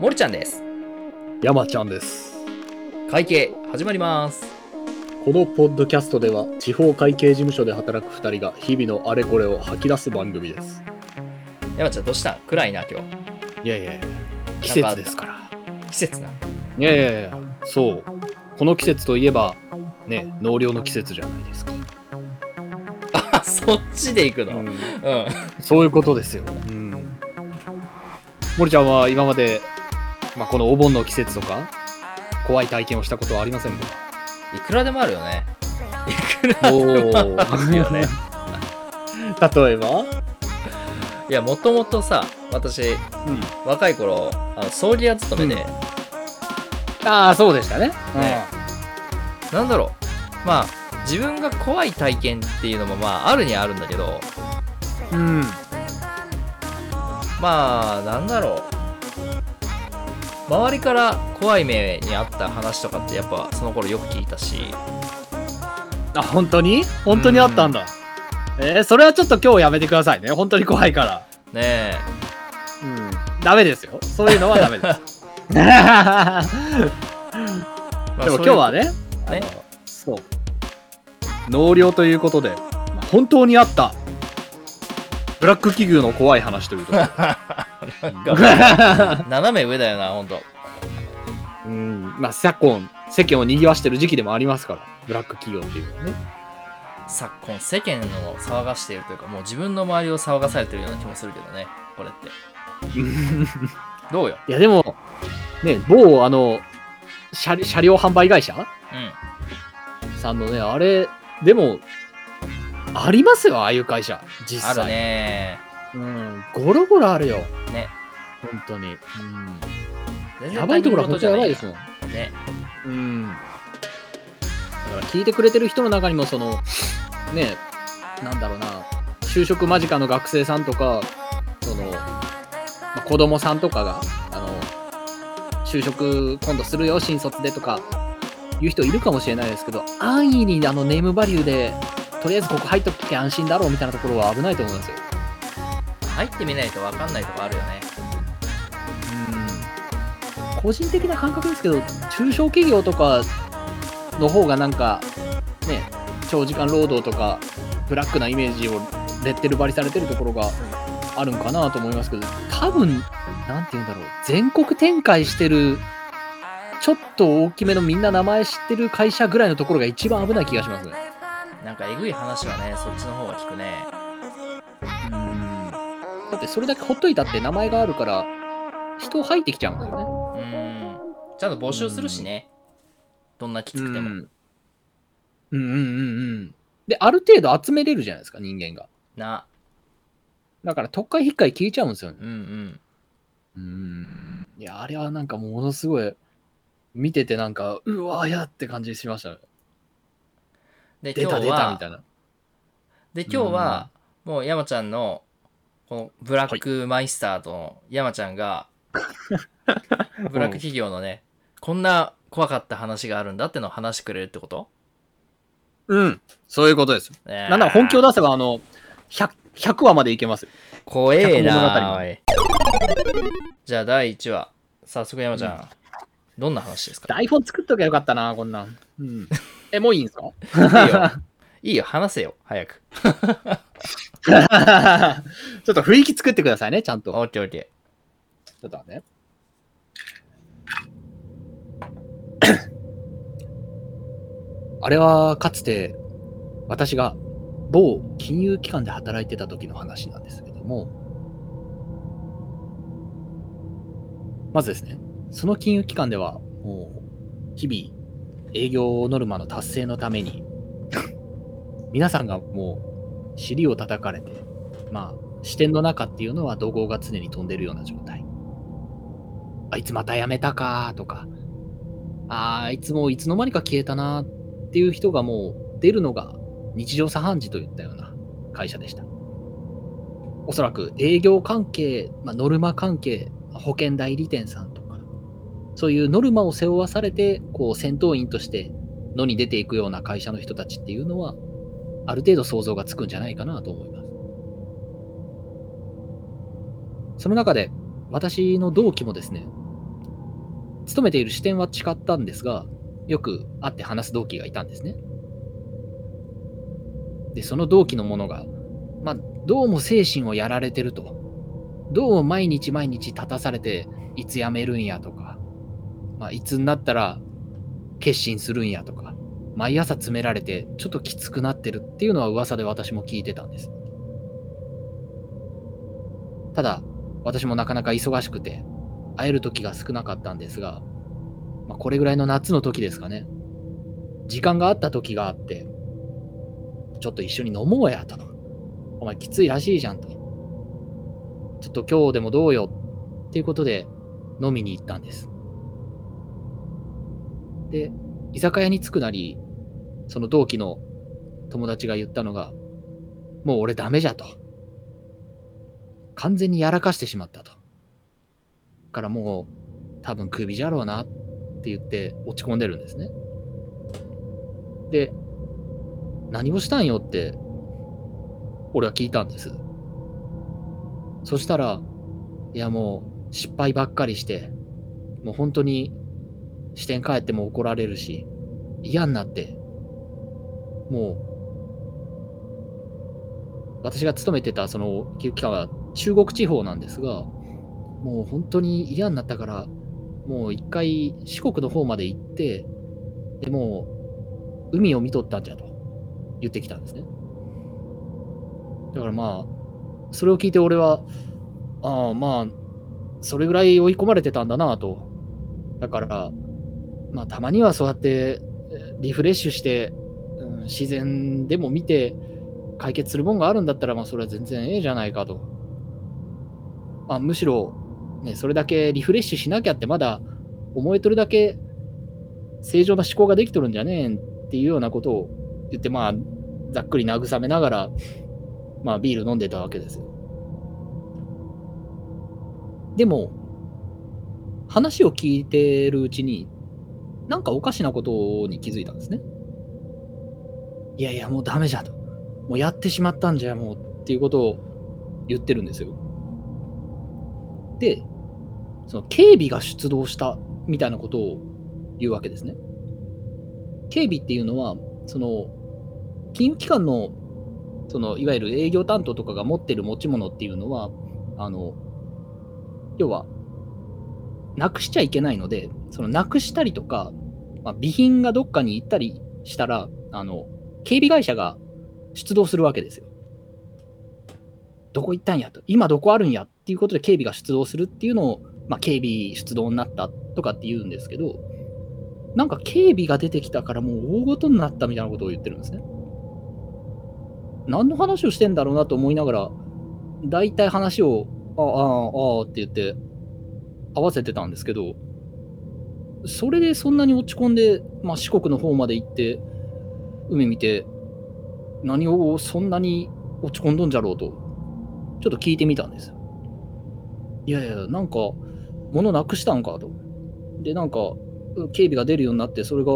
森ちゃんです。山ちゃんです。会計始まります。このポッドキャストでは地方会計事務所で働く2人が日々のあれこれを吐き出す番組です。山ちゃんどうした？ん暗いな今日。いやいやいや、季節ですから。季節な。いやいやいや、そう。この季節といえば、ね、納涼の季節じゃないですか。あ、そっちで行くの。うん。そういうことですよ。うん。森ちゃんは今まで、まあ、このお盆の季節とか、怖い体験をしたことはありませんか？いくらでもあるよね。いくらおでもあるよね。例えば？いや、もともとさ、私、うん。若い頃、あの葬儀屋勤めで、ああ、そうでしたね。ねなんだろう。まあ、自分が怖い体験っていうのも、まあ、あるにはあるんだけど、うん。まあ、なんだろう。周りから怖い目にあった話とかってやっぱその頃よく聞いたし、あ、本当に？本当にあったんだ。えー、それはちょっと今日やめてくださいね。本当に怖いから。ねうん。ダメですよ。そういうのはダメです。でも今日はね、ねそう。納涼ということで、まあ本当にあった、ブラック企業の怖い話ということで。斜め上だよな、ほんと。うん。まあ、昨今、世間を賑わしてる時期でもありますから、ブラック企業っていうのはね。昨今世間を騒がしているというか、もう自分の周りを騒がされてるような気もするけどね、これって。どうよ？いや、でも、ね、某、あの、車車両販売会社？うん。さんのね、あれ、でも、ありますよ、ああいう会社。実際。ある。ね。うん。ゴロゴロあるよ。ね。本当に。うん。やばいところは本当他人事じゃないやばいですもん。ね。うん。だから聞いてくれてる人の中にも、その、ね、なんだろうな、就職間近の学生さんとか、その、まあ子供さんとかが、あの、就職今度するよ、新卒でとか、いう人いるかもしれないですけど、安易にあのネームバリューで、とりあえずここ入っとけ安心だろうみたいなところは危ないと思いますよ。入ってみないと分かんないとこあるよね。うん。個人的な感覚ですけど、中小企業とかの方がなんか、ね、長時間労働とか、ブラックなイメージをレッテル張りされてるところがあるんかなと思いますけど、多分、なんて言うんだろう、全国展開してる、ちょっと大きめのみんな名前知ってる会社ぐらいのところが一番危ない気がしますね。なんかえぐい話はね、そっちの方が聞くね。うん。だってそれだけほっといたって名前があるから、人入ってきちゃうんですよね。うーん。ちゃんと募集するしね。どんなきつくても。うんうんうんうんうん。で、ある程度集めれるじゃないですか、人間が。な。だから、特会引っかい聞いちゃうんですよね。うんうん。うん。いや、あれはなんかものすごい、見ててなんか、うわーやって感じしましたね。で、出今日はた出たみた、いな。で、今日は、もう山ちゃんの、このブラックマイスターと山ちゃんが、ブラック企業のね、こんな怖かった話があるんだってのを話してくれるってこと？うん。そういうことです。ななんなら本気を出せば、あの、100, 100話までいけますよ。怖えなおい。じゃあ第1話、早速山ちゃん、どんな話ですか？台本作っときゃよかったな、こんなん。うん。え、もういいんですか？いいよ。いいよ、話せよ、早く。ちょっと雰囲気作ってくださいね、ちゃんと。オッケーオッケちょっとね。あれはかつて私が某金融機関で働いてた時の話なんですけども、まずですね、その金融機関ではもう日々営業ノルマの達成のために 皆さんがもう尻を叩かれて、まあ視点の中っていうのは怒号が常に飛んでるような状態。あいつまた辞めたかとか、あいつもういつの間にか消えたなっていう人がもう出るのが日常茶飯事といったような会社でした。おそらく営業関係、まあ、ノルマ関係、保険代理店さんそういうノルマを背負わされて、こう戦闘員として野に出ていくような会社の人たちっていうのは、ある程度想像がつくんじゃないかなと思います。その中で、私の同期もですね、勤めている視点は違ったんですが、よく会って話す同期がいたんですね。で、その同期の者が、まあ、どうも精神をやられてると。どうも毎日毎日立たされて、いつ辞めるんやとか、まあ、いつになったら決心するんやとか、毎朝詰められて、ちょっときつくなってるっていうのは噂で私も聞いてたんです。ただ、私もなかなか忙しくて、会える時が少なかったんですが、まあ、これぐらいの夏の時ですかね。時間があった時があって、ちょっと一緒に飲もうやと。お前きついらしいじゃんと。ちょっと今日でもどうよっていうことで飲みに行ったんです。で、居酒屋に着くなり、その同期の友達が言ったのが、もう俺ダメじゃと。完全にやらかしてしまったと。からもう多分クビじゃろうなって言って落ち込んでるんですね。で、何をしたんよって俺は聞いたんです。そしたら、いやもう失敗ばっかりして、もう本当に視点変えても怒られるし、嫌になって、もう、私が勤めてたその期間は中国地方なんですが、もう本当に嫌になったから、もう一回四国の方まで行って、でもう海を見とったんじゃと言ってきたんですね。だからまあ、それを聞いて俺は、ああまあ、それぐらい追い込まれてたんだなと。だから、まあたまにはそうやってリフレッシュして、うん、自然でも見て解決するもんがあるんだったら、まあそれは全然ええじゃないかと。まあ、むしろ、ね、それだけリフレッシュしなきゃってまだ思えとるだけ正常な思考ができとるんじゃねえんっていうようなことを言って、まあ、ざっくり慰めながら、まあ、ビール飲んでたわけですよ。でも、話を聞いてるうちに、なんかおかしなことに気づいたんですね。いやいや、もうダメじゃと。もうやってしまったんじゃ、もうっていうことを言ってるんですよ。で、その警備が出動したみたいなことを言うわけですね。警備っていうのは、その金融機関のそのいわゆる営業担当とかが持ってる持ち物っていうのは、あの要は、なくしちゃいけないので、そのなくしたりとか、まあ、備品がどっかに行ったりしたら、あの警備会社が出動するわけですよ。どこ行ったんやと、今どこあるんやっていうことで警備が出動するっていうのを、まあ、警備出動になったとかって言うんですけど、なんか警備が出てきたからもう大ごとになったみたいなことを言ってるんですね。何の話をしてんだろうなと思いながら、大体話を、ああ、ああって言って合わせてたんですけど、それでそんなに落ち込んで、まあ、四国の方まで行って、海見て、何をそんなに落ち込んどんじゃろうと、ちょっと聞いてみたんですよ。いやいや、なんか、物なくしたんかと。で、なんか、警備が出るようになって、それが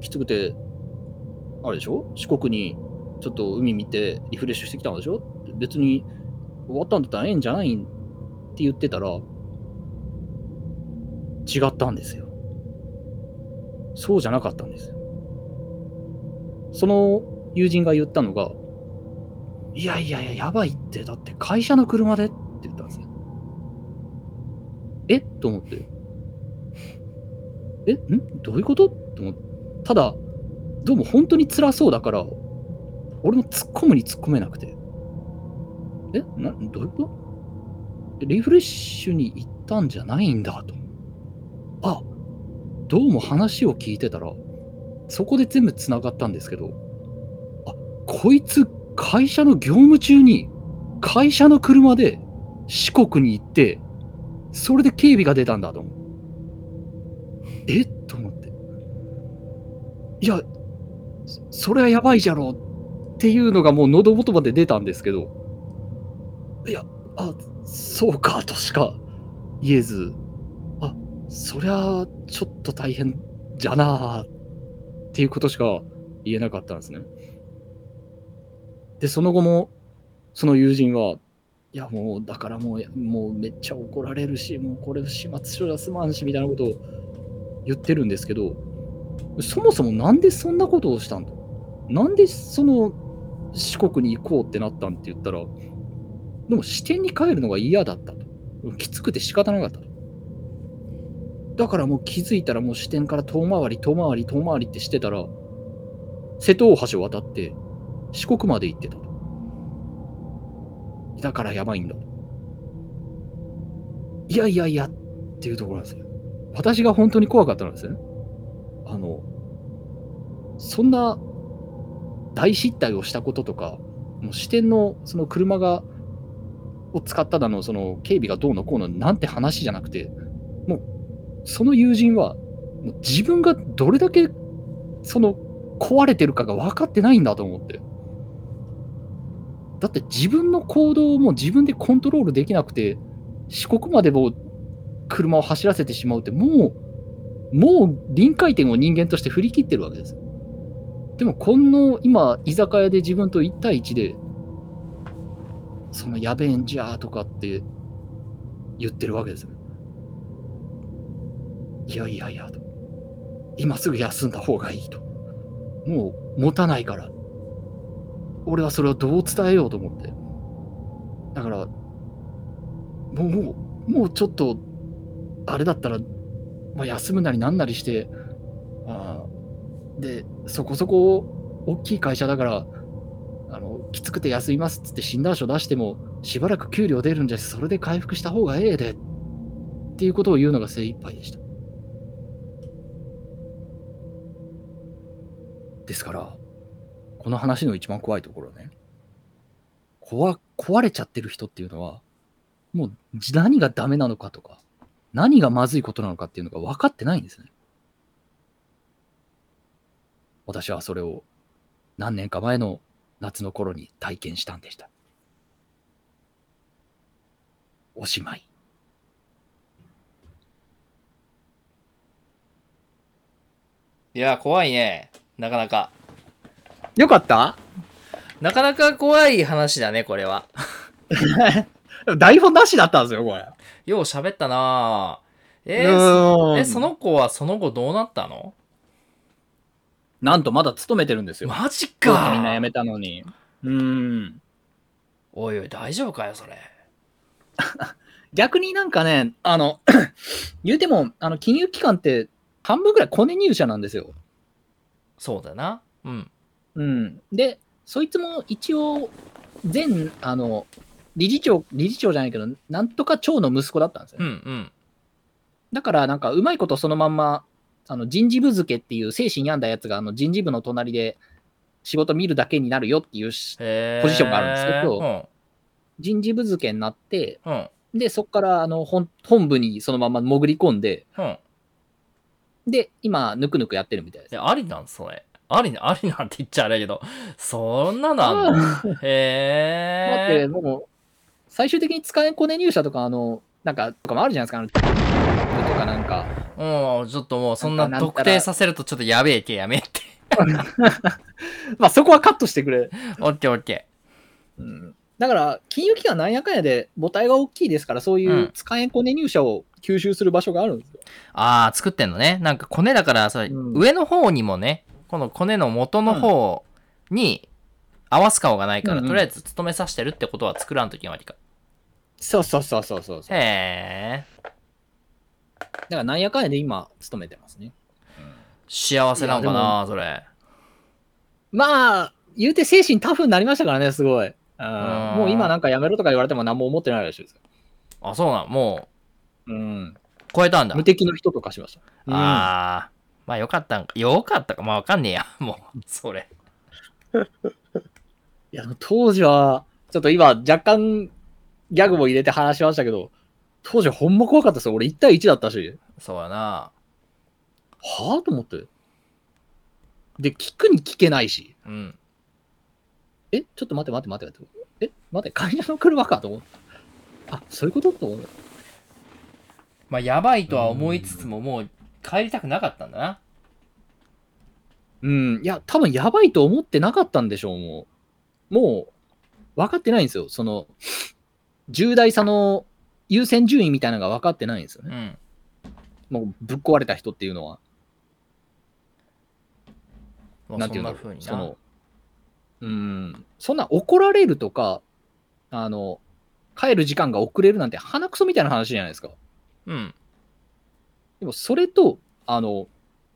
きつくて、あれでしょ？四国にちょっと海見てリフレッシュしてきたんでしょ？別に終わったんだったらええんじゃないん？って言ってたら、違ったんですよ。そうじゃなかったんです。その友人が言ったのが、いやいやいや、やばいって、だって会社の車でって言ったんですよ。え？と思って。え？ん？どういうこと？と思って。ただ、どうも本当に辛そうだから、俺も突っ込むに突っ込めなくて。え？な、どういうこと？リフレッシュに行ったんじゃないんだと。あ、どうも話を聞いてたら、そこで全部繋がったんですけど、あ、こいつ会社の業務中に会社の車で四国に行って、それで警備が出たんだと思う。え？と思って。いや、それはやばいじゃろっていうのがもう喉元まで出たんですけど、いや、あ、そうかとしか言えず、そりゃちょっと大変じゃなあっていうことしか言えなかったんですね。で、その後も、その友人は、いやもう、だからもう、もうめっちゃ怒られるし、もうこれ始末書じゃすまんし、みたいなことを言ってるんですけど、そもそもなんでそんなことをしたんだ？なんでその四国に行こうってなったんって言ったら、でも支店に帰るのが嫌だったと。きつくて仕方なかったと。だからもう気づいたらもう支店から遠回り遠回り遠回りってしてたら、瀬戸大橋を渡って四国まで行ってたと。だからやばいんだと。いやいやいやっていうところなんですよ。私が本当に怖かったのはですね。あの、そんな大失態をしたこととか、もう支店のその車がを使っただの、その警備がどうのこうのなんて話じゃなくて、もうその友人は自分がどれだけその壊れてるかが分かってないんだと思って。だって自分の行動をもう自分でコントロールできなくて、四国までも車を走らせてしまうって、もう、もう臨界点を人間として振り切ってるわけです。でも、この今、居酒屋で自分と1対1で、そのやべえんじゃーとかって言ってるわけですよ。いやいやいやと。今すぐ休んだ方がいいと。もう持たないから。俺はそれをどう伝えようと思って。だから、もう、もう、ちょっと、あれだったら、まあ、休むなりなんなりして、あで、そこそこ大きい会社だから、あの、きつくて休みますっつって診断書出しても、しばらく給料出るんじゃ、それで回復した方がええで、っていうことを言うのが精一杯でした。ですから、この話の一番怖いところね、壊壊れちゃってる人っていうのは、もう何がダメなのかとか、何がまずいことなのかっていうのが分かってないんですね。私はそれを何年か前の夏の頃に体験したんでした。おしまい。いや、怖いね。なかなか。よかった？なかなか怖い話だね、これは。台本なしだったんですよ、これ。よう喋ったなぁえうーえ、その子はその後どうなったの？なんとまだ勤めてるんですよ。マジみんかな辞めたのに。うーん。おいおい、大丈夫かよ、それ。逆になんかね、あの、言うても、あの、金融機関って半分ぐらいコネ入社なんですよ。そうだな。うん。うん。で、そいつも一応、前、あの、理事長、理事長じゃないけど、なんとか長の息子だったんですようんね。うん。だから、なんか、うまいことそのまんま、あの人事部付けっていう精神病んだやつが、あの人事部の隣で仕事見るだけになるよっていうポジションがあるんですけど人事部付けになって、うん。うん。で、そこからあの本本部にそのまま潜り込んで、うん。で、今、ぬくぬくやってるみたいです。え、ありなんそれ？ありな、ありなんて言っちゃあれやけど、そんなのあんの？だって、へえ。もう、最終的に使えんコネ入社とか、あの、なんか、とかもあるじゃないですか、あの、とかなんか。うん、ちょっともうそんなんなかなんたら特定させるとちょっとやべえけやめって。まあ、そこはカットしてくれ。オッケーオッケうんだから、金融機関なんやかんやで母体が大きいですから、そういううん使えんコネ入社を吸収する場所があるんですよ。ー。ああ、作ってんのね。なんかコネだから、それ、うん上の方にもね、このコネの元の方に合わす顔がないから、うんうんとりあえず勤めさせてるってことは作らんときが悪いか。そうそうそうそうそうそう。へえ。だから、なんやかんやで今、勤めてますね。幸せなのかな、それ。まあ、言うて精神タフになりましたからね、すごい。うんんもう今なんかやめろとか言われても何も思ってないらしいですよ。あ、そうなん、もうん。う、超えたんだ無。敵の人とかしました。うんああ、まあよかったんか。よかったか。まあわかんねえや。もう、それ。いや、当時は、ちょっと今、若干、ギャグも入れて話しましたけど、当時ほんま怖かったですよ。俺1対1だったし。そうやな。はぁと思って。で、聞くに聞けないし。うん。え、ちょっと待って待って待って待って。え、待って、会社の車かと思って。あ、そういうことと思う。まあやばいとは思いつつも、もう帰りたくなかったんだな。うん。いや、多分やばいと思ってなかったんでしょう、ももう分かってないんですよ。その、重大さの優先順位みたいなのが分かってないんですようね。ん。もうぶっ壊れた人っていうのは。なんていうんだろその、うん、そんな怒られるとか、あの、帰る時間が遅れるなんて鼻くそみたいな話じゃないですか。うん。でもそれと、あの、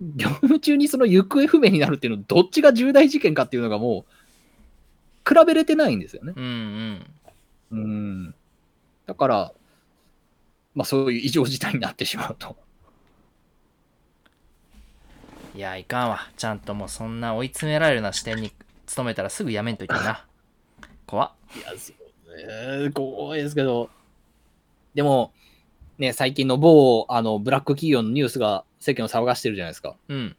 業務中にその行方不明になるっていうの、どっちが重大事件かっていうのがもう、比べれてないんですよね。うんうん。うん。だから、まあそういう異常事態になってしまうと。いや、いかんわ。ちゃんともうそんな追い詰められるような視点に勤めたらすぐやめんといけんな。怖っ。いや、そうね。怖いですけど。でも、ね、最近の某、あの、ブラック企業のニュースが世間を騒がしてるじゃないですか。うん。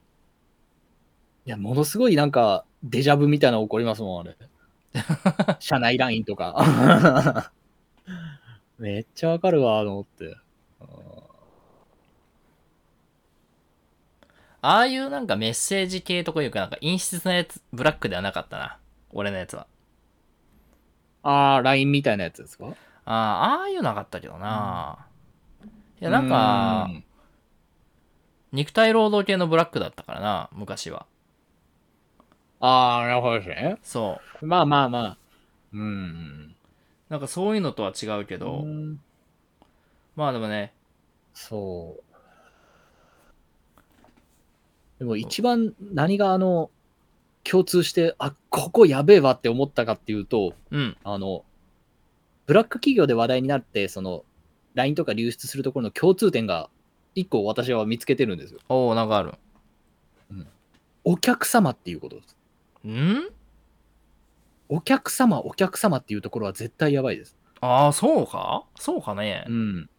いや、ものすごいなんか、デジャブみたいなの起こりますもん、あれ。社内ラインとか。めっちゃわかるわ、と思って。あーああいうなんかメッセージ系とかいうかなんか陰湿なやつ、ブラックではなかったな。俺のやつは。あー、LINE みたいなやつですか？ああ、ああいうのなかったけどな。いや、なんかう、ん肉体労働系のブラックだったからな、昔は。あー、なるほどですね。そう。まあまあまあ。うん。なんかそういうのとは違うけど、うんまあでもね、そう。でも一番何があの、共通して、あ、ここやべえわって思ったかっていうと、うん、あの、ブラック企業で話題になって、その、LINE とか流出するところの共通点が、一個私は見つけてるんですよ。おおなんかある。お客様っていうことです。ん？お客様、お客様っていうところは絶対やばいです。ああ、そうか？そうかね。うん。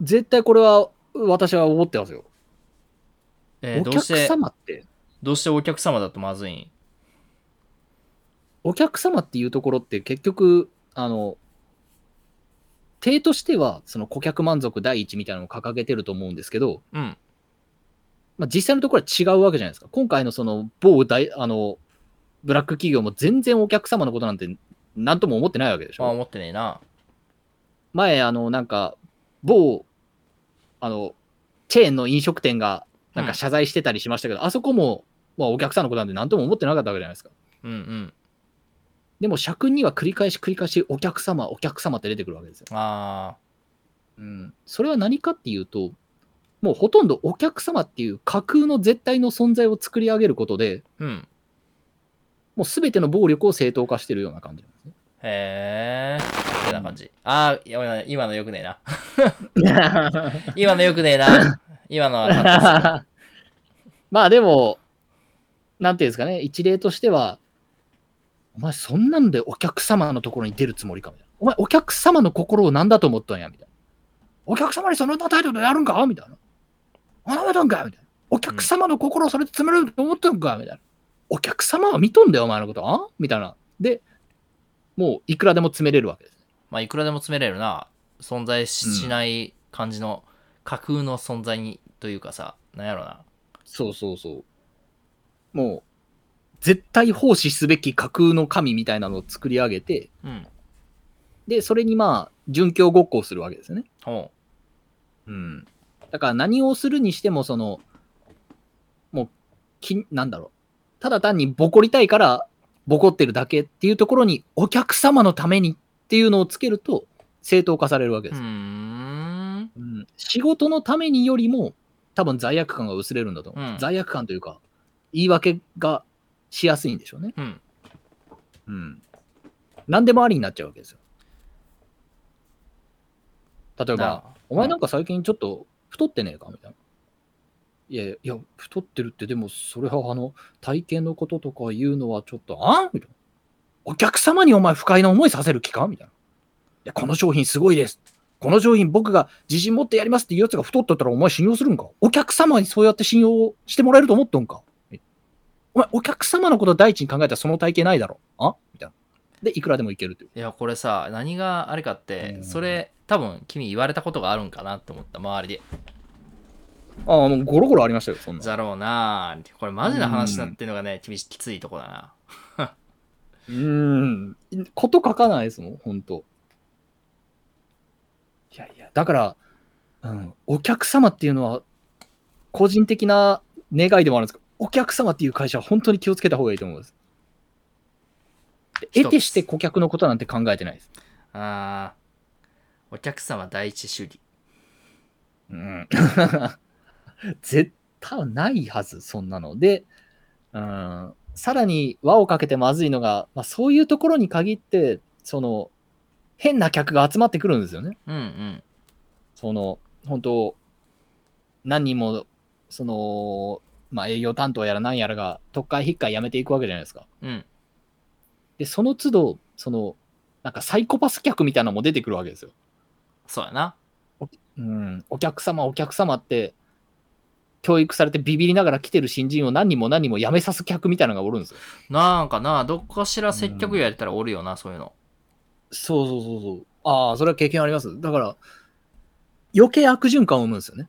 絶対これは、私は思ってますよ。えーお客どうして、様って、どうしてお客様だとまずいん？お客様っていうところって結局、あの、体としては、その顧客満足第一みたいなのを掲げてると思うんですけど、うん。まあ、実際のところは違うわけじゃないですか。今回のその某大、あの、ブラック企業も全然お客様のことなんて何とも思ってないわけでしああ、ょ。思ってねえな。前、あの、なんか、某、あの、チェーンの飲食店がなんか謝罪してたりしましたけど、あそこも、まあ、お客さんのことなんて何とも思ってなかったわけじゃないですか。うんうん。でも、社訓には繰り返し繰り返し、お客様、お客様って出てくるわけですよ。あうん。それは何かっていうと、もうほとんどお客様っていう架空の絶対の存在を作り上げることで、あ、うん。もう全ての暴力を正当化してるような感じなんですね。へえ。ってな感じ。ああ、いや今のよくねえな。今のよくねえな。今のは まあでも、なんていうんですかね、一例としては、お前そんなんでお客様のところに出るつもりかみたいな。お前お客様の心を何だと思ったんやみたいな。お客様にその態度でやるんかみたいな。あなめたんかみたいな。お客様の心をそれで詰めると思ってんかみたいな。お客様は見とんだよ、お前のこと。あ？みたいな。で、もういくらでも詰めれるわけです。まあ、いくらでも詰めれるな。存在ししない感じの架空の存在にというかさ、なんやろな。そうそうそう。もう、絶対奉仕すべき架空の神みたいなのを作り上げて、うん。で、それにまあ、殉教ごっこをするわけですよね。ほうん。だから何をするにしても、その、もう、きなんだろう。ただ単にボコりたいから、ボコってるだけっていうところに、お客様のためにっていうのをつけると、正当化されるわけう。うです。うん仕事のためによりも、多分罪悪感が薄れるんだと思う。うん罪悪感というか、言い訳がしやすいんでしょうね。うん。うん。何でもありになっちゃうわけですよ。例えば、なお前なんか最近ちょっと太ってねえかみたいな。いやいや、太ってるって、でもそれはあの、体型のこととか言うのはちょっと、あみたいな。お客様にお前不快な思いさせる気か？みたいな。いや、この商品すごいです。この商品僕が自信持ってやりますっていうやつが太ってたらお前信用するんか？お客様にそうやって信用してもらえると思っとんか？お前、お客様のこと第一に考えたらその体型ないだろあ？みたいな。で、いくらでもいけるという。いや、これさ、何があれかってう、んそれ、多分君言われたことがあるんかなって思った、周りで。ああ、もうゴロゴロありましたよ、そんな。だろうなこれマジな話だっていうのがね、君きついとこだな。うーん。こと書かないですもん、本当いやいや、だから、うん、お客様っていうのは、個人的な願いでもあるんですけど、お客様っていう会社は本当に気をつけた方がいいと思うんです。得てして顧客のことなんて考えてないです。あーお客様第一主義うん、絶対ないはず、そんなの。で、うん、さらに輪をかけてまずいのが、まあ、そういうところに限って、その、変な客が集まってくるんですよね。うんうんその、本当何人も、その、まあ、営業担当やら何やらが、特会引っかいやめていくわけじゃないですか。うんで、その都度、その、なんかサイコパス客みたいなのも出てくるわけですよ。そうやなうん、お客様、お客様って、教育されてビビりながら来てる新人を何人も何人も辞めさす客みたいなのがおるんですよ。なんかなどっかしら接客やれたらおるよな、そういうのそうそうそうそう。ああ、それは経験あります。だから、余計悪循環を生むんですよね。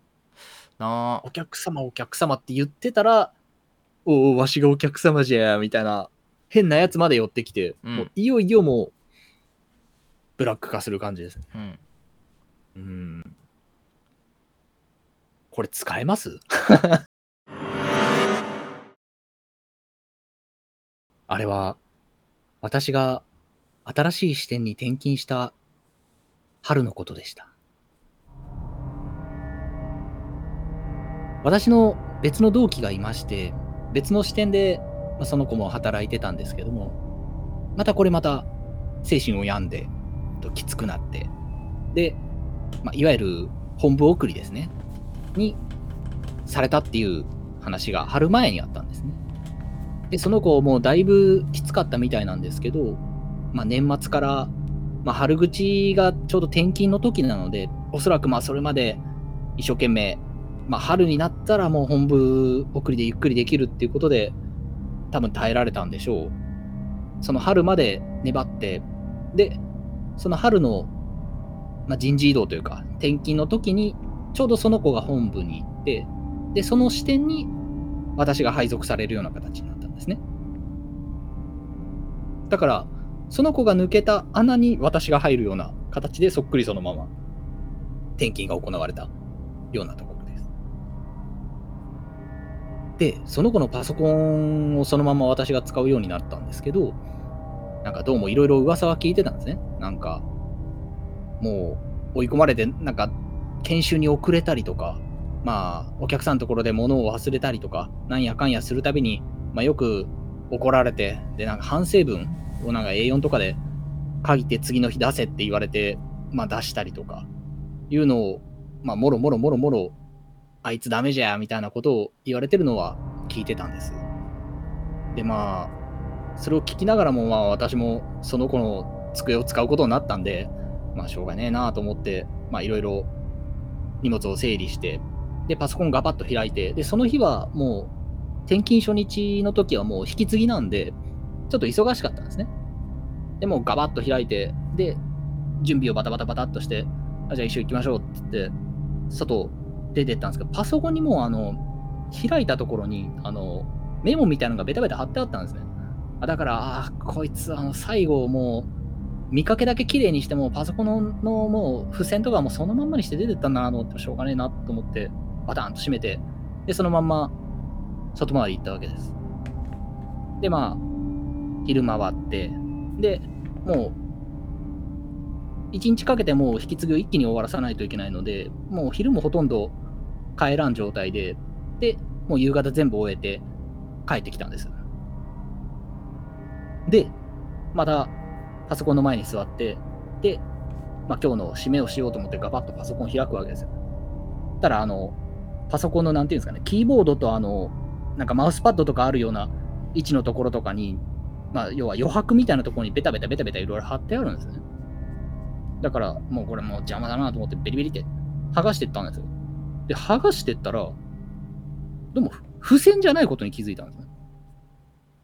なあお客様、お客様って言ってたら、おお、わしがお客様じゃ、みたいな、変なやつまで寄ってきて、うんもういよいよもう、ブラック化する感じですね。うんうん。これ使えます？あれは、私が新しい視点に転勤した春のことでした。私の別の同期がいまして、別の視点で、まあ、その子も働いてたんですけども、またこれまた精神を病んで、ときつくなって、で、まあ、いわゆる本部送りですね、にされたっていう話が春前にあったんですね。で、その子もうだいぶきつかったみたいなんですけど、まあ、年末から、まあ、春口がちょうど転勤の時なので、おそらくまあそれまで一生懸命、まあ、春になったらもう本部送りでゆっくりできるっていうことで、多分耐えられたんでしょう。その春まで粘って、で、その春のまあ、人事異動というか、転勤の時に、ちょうどその子が本部に行って、で、その視点に私が配属されるような形になったんですね。だから、その子が抜けた穴に私が入るような形でそっくりそのまま転勤が行われたようなところで。その子のパソコンをそのまま私が使うようになったんですけど、なんかどうもいろいろ噂は聞いてたんですね。なんか、もう追い込まれて、なんか研修に遅れたりとか、まあ、お客さんのところで物を忘れたりとか、なんやかんやするたびに、まあ、よく怒られて、で、なんか反省文をなんか A4 とかで書いて次の日出せって言われて、まあ出したりとか、いうのを、まあ、もろもろもろもろ、あいつダメじゃ、みたいなことを言われてるのは聞いてたんです。で、まあ、それを聞きながらも、まあ私もその子の机を使うことになったんで、まあしょうがねえなと思って、まあいろいろ荷物を整理して、で、パソコンガバッと開いて、で、その日はもう転勤初日の時はもう引き継ぎなんで、ちょっと忙しかったんですね。でもガバッと開いて、で、準備をバタバタバタっとして、あじゃあ一緒行きましょうって言って、外出てたんですけど、パソコンにもうあの、開いたところに、あの、メモみたいなのがベタベタ貼ってあったんですね。だから、ああ、こいつ、あの、最後もう、見かけだけ綺麗にしても、パソコンのもう付箋とかもそのまんまにして出てったなと思って、しょうがねえなと思って、バタンと閉めて、で、そのまんま外回り行ったわけです。で、まあ、昼回って、で、もう、一日かけてもう引き継ぎを一気に終わらさないといけないので、もう昼もほとんど帰らん状態で、で、もう夕方全部終えて帰ってきたんです。で、またパソコンの前に座って、で、まあ、今日の締めをしようと思ってガバッとパソコン開くわけですよ。たら、あの、パソコンのなんていうんですかね、キーボードとあの、なんかマウスパッドとかあるような位置のところとかに、まあ、要は余白みたいなところにベタベタベタベタいろいろ貼ってあるんですね。だから、もうこれもう邪魔だなと思ってベリベリって剥がしていったんですよ。で、剥がしてったら、でも、付箋じゃないことに気づいたんですね。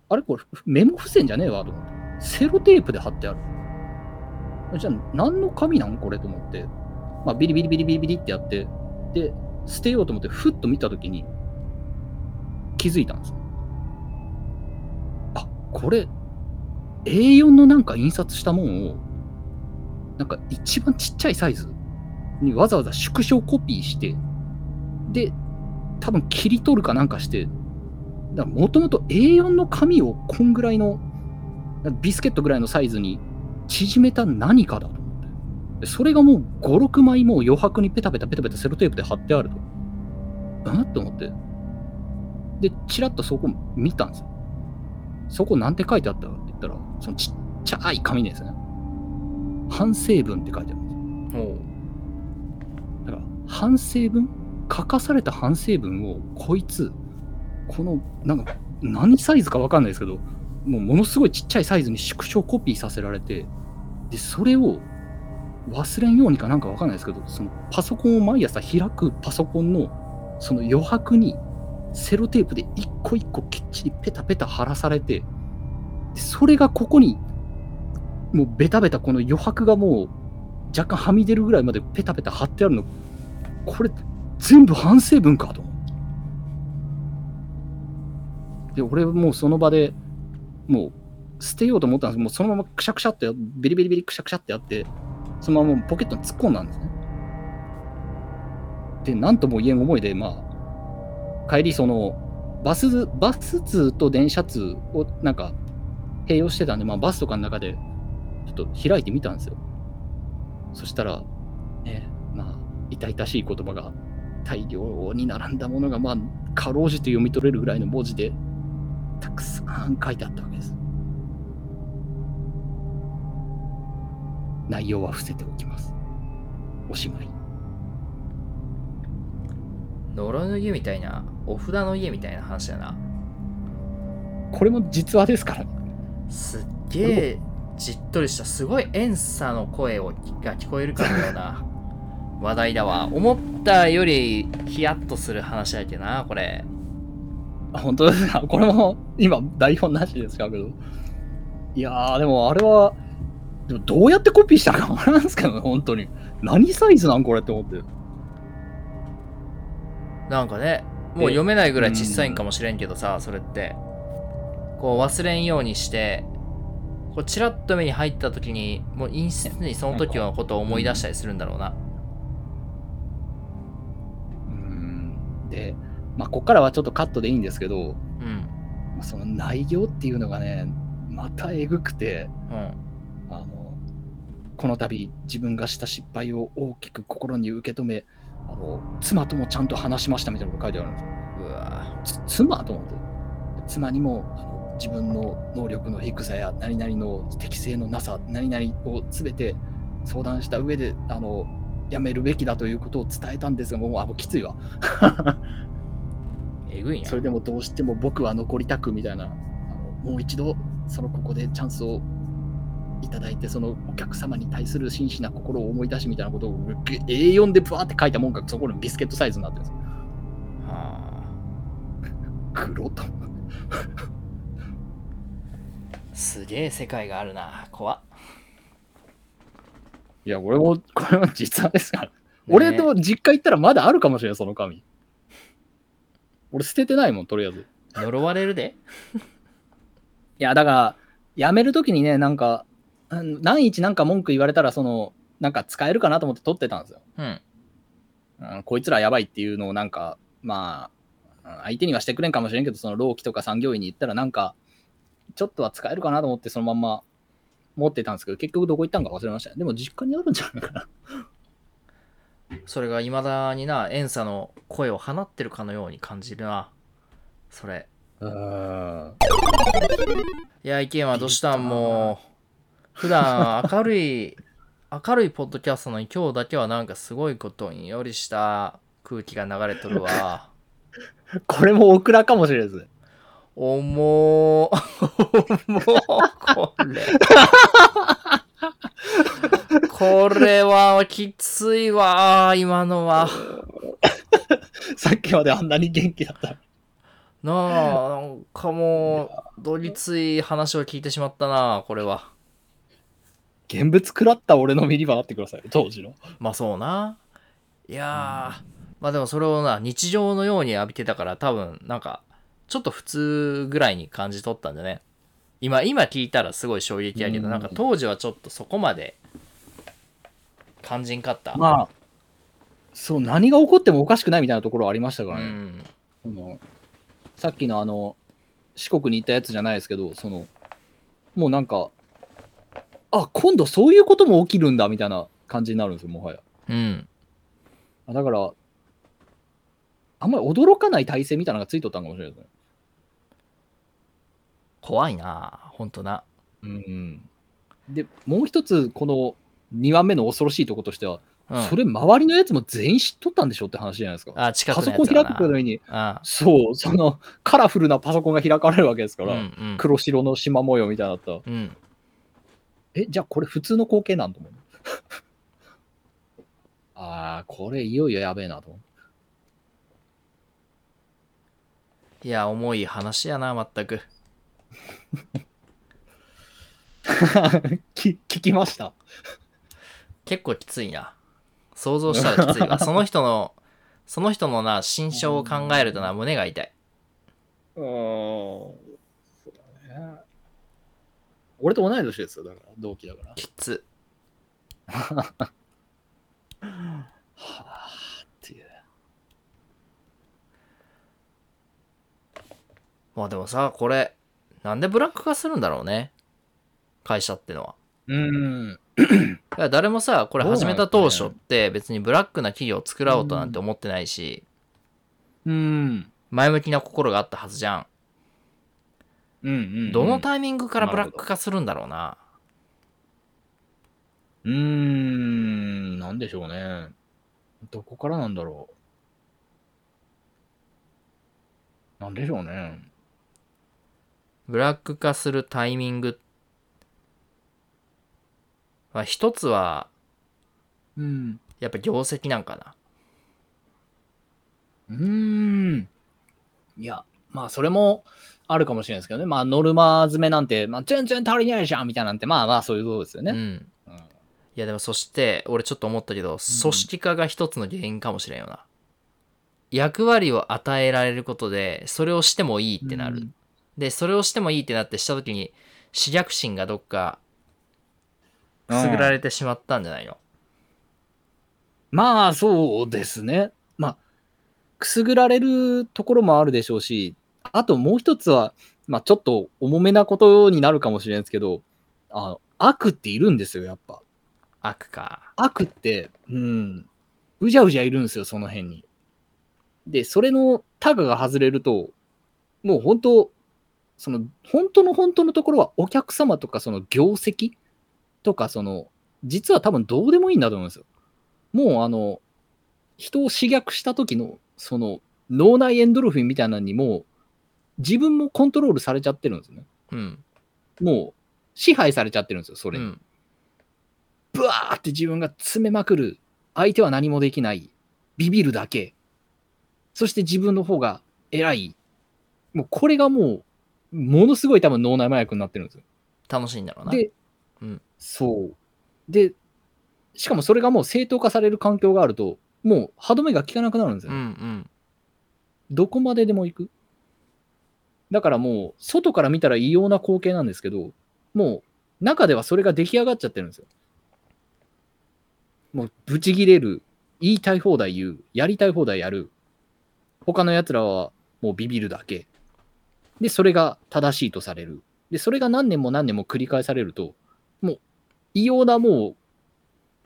あれこれ、メモ付箋じゃねえわと思って。セロテープで貼ってある。じゃあ、何の紙なん？これと思って。まあ、ビリビリビリビリビリってやって、で、捨てようと思って、ふっと見たときに、気づいたんです。あ、これ、A4 のなんか印刷したもんを、なんか一番ちっちゃいサイズにわざわざ縮小コピーして、で、多分切り取るかなんかして、もともと A4 の紙をこんぐらいの、ビスケットぐらいのサイズに縮めた何かだと思って。でそれがもう5、6枚もう余白にペタペタペタペタセロテープで貼ってあると。うんと思って。で、チラッとそこ見たんですよ。そこなんて書いてあったかって言ったら、そのちっちゃい紙ですね。反省文って書いてあるんですよ。だから、反省文書かされた反省文を、こいつ、この、なんか、何サイズかわかんないですけど、もうものすごいちっちゃいサイズに縮小コピーさせられて、で、それを忘れんようにかなんかわかんないですけど、そのパソコンを毎朝開くパソコンの、その余白に、セロテープで一個一個きっちりペタペタ貼らされて、それがここに、もうベタベタこの余白がもう若干はみ出るぐらいまでペタペタ貼ってあるの、これ全部反省文かと。で、俺もうその場でもう捨てようと思ったんですけど、もうそのままくしゃくしゃって、ビリビリビリくしゃくしゃってやって、そのままポケットに突っ込んだんですね。で、なんとも言えん思いで、まあ、帰りその、バス、バス通と電車通をなんか併用してたんで、まあバスとかの中でちょっと開いてみたんですよ。そしたら、ね、まあ、痛々しい言葉が大量に並んだものが、まあ、かろうじて読み取れるぐらいの文字で、たくさん書いてあったわけです。内容は伏せておきます。おしまい。呪いの家みたいなお札の家みたいな話だなこれも実話ですからね。すっげえじっとりしたすごい遠さの声をが聞こえるかのような話題だわ。思ったよりヒヤッとする話だっけなこれ。あ本当ですか？これも今台本なしですか？けど。いやー、でもあれは、でもどうやってコピーしたかわからんすけどね、本当に。何サイズなんこれって思って。なんかねもう読めないぐらい小さいんかもしれんけどさそれって。こう忘れんようにしてこうチラッと目に入った時にもう陰湿にその時のことを思い出したりするんだろうなまあ、ここからはちょっとカットでいいんですけど、うんまあその内容っていうのがね、またえぐくて、うんあの、この度自分がした失敗を大きく心に受け止め、あの、妻ともちゃんと話しましたみたいなこと書いてあるんですよ。う妻と思って。妻にもあの自分の能力の低さや何々の適性のなさ、何々をすべて相談した上で、あの、やめるべきだということを伝えたんですが、もう、あ、もうきついわ。えぐいなそれでもどうしても僕は残りたくみたいな、あのもう一度、そのここでチャンスをいただいて、そのお客様に対する真摯な心を思い出しみたいなことを A4 でブワーって書いたもんが、そこのビスケットサイズになってるんですよ。は黒と。あすげえ世界があるな怖っいや、俺も、これは実話ですから。俺ねと実家行ったらまだあるかもしれない、その紙。俺捨ててないもん、とりあえず。い呪われるで や、だから、辞めるときにね、なんか、うん何日なんか文句言われたら、その、なんか使えるかなと思って取ってたんですよ。うんうんこいつらやばいっていうのをなんか、まあ、うん相手にはしてくれんかもしれんけど、その労基とか産業医に言ったらなんか、ちょっとは使えるかなと思ってそのまんま持ってたんですけど、結局どこ行ったんか忘れましたね。でも実家にあるんじゃないかな。それがいまだにな遠さの声を放ってるかのように感じるなそれうーん。いや意見はどうしたん？もう普段明るい 明るいポッドキャストなのに今日だけはなんかすごいことによりした空気が流れとるわ これもオクラかもしれないですね。重ーもうこれ。これはきついわ今のは。さっきまであんなに元気だった。なあなんかもうどぎつい話を聞いてしまったなこれは。現物食らった俺の見り場あってくださいよ、当時の。まあそうな。いやー。まあでもそれをな日常のように浴びてたから多分なんかちょっと普通ぐらいに感じ取ったんじゃね今今聞いたらすごい衝撃やけど、うんなんか当時はちょっとそこまで肝心かった、まあ、そう、何が起こってもおかしくないみたいなところはありましたからね。うんそのさっきのあの、四国に行ったやつじゃないですけど、その、もうなんか、あ、今度そういうことも起きるんだみたいな感じになるんですよ、もはや。うんあだから、あんまり驚かない体制みたいなのがついとったんかもしれないですね。怖いなほんとなうん。で、もう一つ、この2番目の恐ろしいところとしては、うんそれ周りのやつも全員知っとったんでしょって話じゃないですか。あ近くのパソコン開くために、あそう、そのカラフルなパソコンが開かれるわけですかうんうら、ん黒白の縞模様みたいなのあった。うんえ、じゃあこれ普通の光景なんと思う。ああ、これいよいよやべえなと思いや重い話やな全くう。き聞きました？結構きついな想像したらきついわ その人のその人のな心象を考えるとな胸が痛いうん。そうだね。俺と同い年ですよ、だから、同期だから。きつはあっていう。まあでもさこれなんでブラック化するんだろうね会社ってのはうん。誰もさこれ始めた当初って別にブラックな企業を作ろうとなんて思ってないしうん。前向きな心があったはずじゃんうんうん。どのタイミングからブラック化するんだろうなうーん、なんでしょうね。どこからなんだろう。なんでしょうね。ブラック化するタイミングまあ一つはうん。やっぱ業績なんかなうーん。いや、まあ、それもあるかもしれないですけどね。まあ、ノルマ詰めなんて、まあ、全然足りないじゃんみたいなんて、まあまあ、そういうことですよね。うんうんいやでもそして俺ちょっと思ったけど組織化が一つの原因かもしれんよな、役割を与えられることでそれをしてもいいってなる、うんでそれをしてもいいってなってした時に視略心がどっかくすぐられてしまったんじゃないの、まあ、そうですね。まあ、くすぐられるところもあるでしょうし、あともう一つは、まあ、ちょっと重めなことになるかもしれないですけど、あの悪っているんですよ、やっぱ。悪か悪って、うん、うじゃうじゃいるんですよ、その辺に。で、それのタガが外れると、もう本当、その、本当の本当のところはお客様とかその業績とか、その、実は多分どうでもいいんだと思うんですよ。もうあの、人を刺激した時の、その、脳内エンドルフィンみたいなのにもう、自分もコントロールされちゃってるんですね。うんもう、支配されちゃってるんですよ、それに。うんブワーって自分が詰めまくる。相手は何もできない。ビビるだけ。そして自分の方が偉い。もうこれがもう、ものすごい多分脳内麻薬になってるんですよ。楽しいんだろうなで、うんそう。で、しかもそれがもう正当化される環境があると、もう歯止めが効かなくなるんですようんうね、んどこまででも行く。だからもう、外から見たら異様な光景なんですけど、もう、中ではそれが出来上がっちゃってるんですよ。もう、ブチギレる、言いたい放題言う、やりたい放題やる。他の奴らはもうビビるだけ。で、それが正しいとされる。で、それが何年も何年も繰り返されると、もう、異様なもう、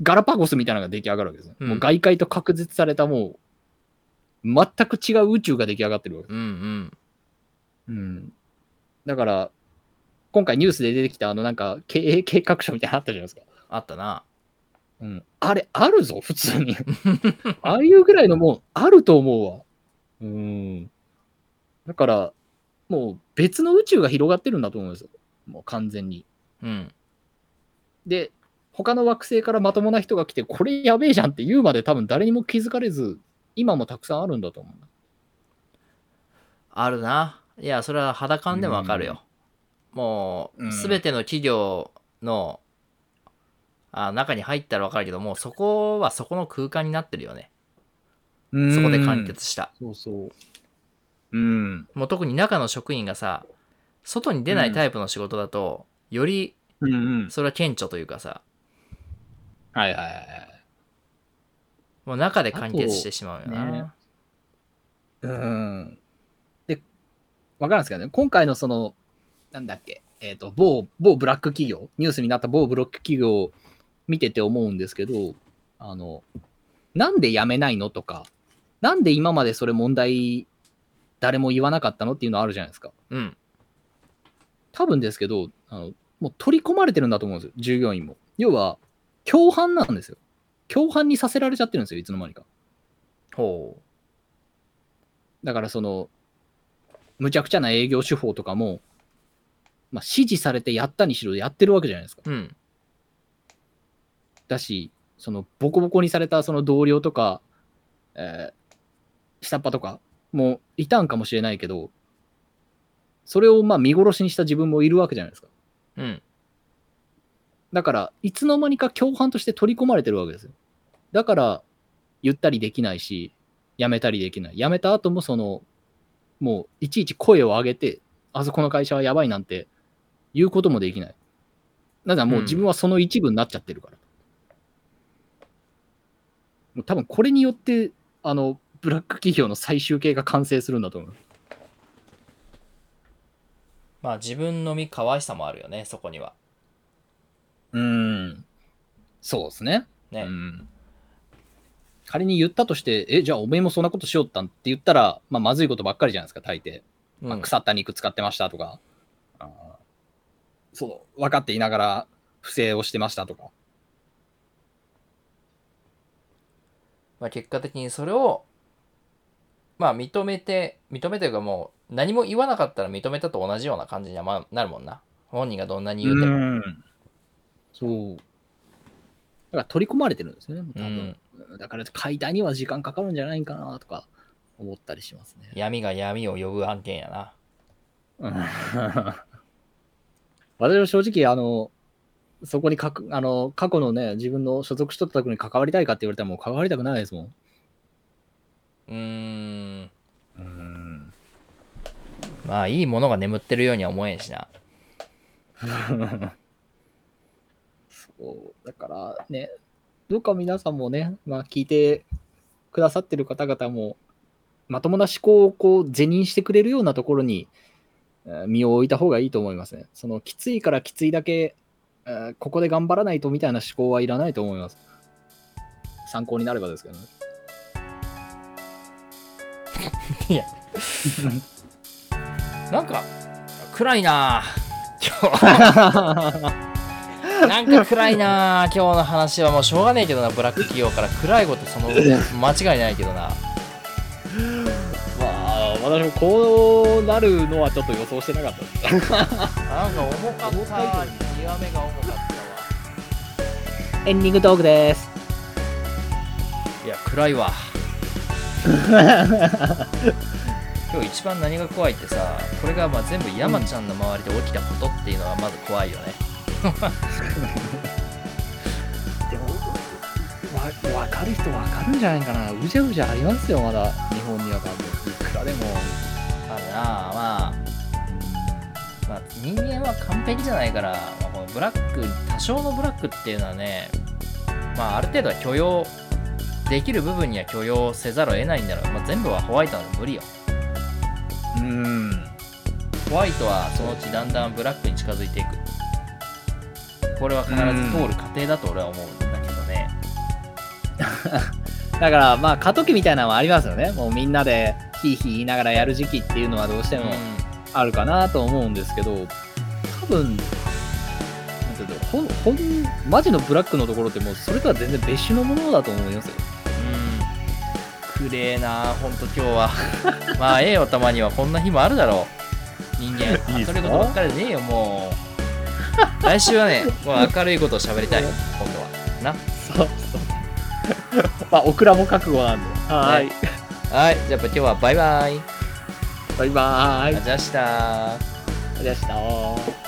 ガラパゴスみたいなのが出来上がるわけですね。うんもう外界と隔絶されたもう、全く違う宇宙が出来上がってるわけです。うんうんうん。だから、今回ニュースで出てきたあのなんか経営計画書みたいなのあったじゃないですか。あったなうん。あれ、あるぞ、普通に。ああいうぐらいのもん、あると思うわ。うん。だから、もう別の宇宙が広がってるんだと思うんですよ。もう完全に。うんで、他の惑星からまともな人が来て、これやべえじゃんって言うまで多分誰にも気づかれず、今もたくさんあるんだと思う。あるないやそれは肌感でもわかるよ、もうんう全ての企業のあ中に入ったらわかるけどもうそこはそこの空間になってるよねそこで完結したそうそう。うん。もう特に中の職員がさ外に出ないタイプの仕事だと、より。それは顕著というかさはいはいはいはい。もう中で完結してしまうよな、ねうん。で、わかるんですけどね、今回のその、なんだっけ、えっ、と、某、某ブラック企業、ニュースになった某ブロック企業を見てて思うんですけど、あの、なんで辞めないのとか、なんで今までそれ問題、誰も言わなかったのっていうのあるじゃないですか。うん多分ですけど、あのもう取り込まれてるんだと思うんですよ、従業員も。要は、共犯なんですよ。共犯にさせられちゃってるんですよ、いつの間にか。ほだからその、むちゃくちゃな営業手法とかも、まあ、指示されてやったにしろやってるわけじゃないですか。ううんだし、そのボコボコにされたその同僚とか、えー下っ端とかもいたんかもしれないけど、それをまあ見殺しにした自分もいるわけじゃないですか。うんだから、いつの間にか共犯として取り込まれてるわけですよ。だから、言ったりできないし、辞めたりできない。辞めた後もその、もういちいち声を上げて、あそこの会社はやばいなんて言うこともできない。なぜならもう自分はその一部になっちゃってるから。もう多分これによって、あの、ブラック企業の最終形が完成するんだと思う。まあ自分の身可愛さもあるよねそこにはうーん。そうですね。ね、うん仮に言ったとして、え、じゃあおめえもそんなことしよったんって言ったら、まあ、まずいことばっかりじゃないですか、大抵。うんまあ、腐った肉使ってましたとか、あーそう、分かっていながら不正をしてましたとか。まあ、結果的にそれをまあ認めて認めというかもう何も言わなかったら認めたと同じような感じにはまあなるもんな本人がどんなに言うてもんそう。だから取り込まれてるんですよね、多分。だから解体には時間かかるんじゃないかなとか思ったりしますね。闇が闇を呼ぶ案件やなうん私は正直、あの、そこにかく、あの、過去のね、自分の所属しとったところに関わりたいかって言われたらもう関わりたくないですもん。うーんうん。まあいいものが眠ってるようには思えんしなそう、だからね、どうか皆さんもね、まあ聞いてくださってる方々も、まともな思考をこう、是認してくれるようなところに、身を置いた方がいいと思いますね。その、きついからきついだけ、ここで頑張らないとみたいな思考はいらないと思います。参考になればですけどね。いや。なんか暗いな。今日なんか暗いな。今日の話はもうしょうがねえけどな。ブラック企業から暗いことその間違いないけどな。まあ、私もこうなるのはちょっと予想してなかったです。なんか重かった。極めが重かったわ。エンディングトークです。いや暗いわ今日一番何が怖いってさこれがまあ全部山ちゃんの周りで起きたことっていうのがまず怖いよね、でも、わ分かる人分かるんじゃないかな。うじゃうじゃありますよ、まだ。日本には多分。いくらでも。あるなあまあまあ人間は完璧じゃないから、まあ、このブラック多少のブラックっていうのはねまあある程度は許容できる部分には許容せざるを得ないんだろう、まあ、全部はホワイトなんて無理ようーん。ホワイトはそのうちだんだんブラックに近づいていくこれは必ず通る過程だと俺は思うんだけどね だから、まあ、過渡期みたいなのはありますよね。もうみんなで、ヒーヒー言いながらやる時期っていうのはどうしてもあるかなと思うんですけど、多分、なんていうのほん、ほん、マジのブラックのところってもう、それとは全然別種のものだと思いますよ。うん、くれえなほんと今日は。まあええよたまにはこんな日もあるだろう。人間。いいっすか明るいことばっかりでねえよもう。来週はねもう明るいことを喋りたい。今度は。な。そうそう。まあ、オクラも覚悟なんで。はい。ね。はい。じゃあやっぱ今日はバイバイ。バイバーイ。ありがとうございましたありがとうございました。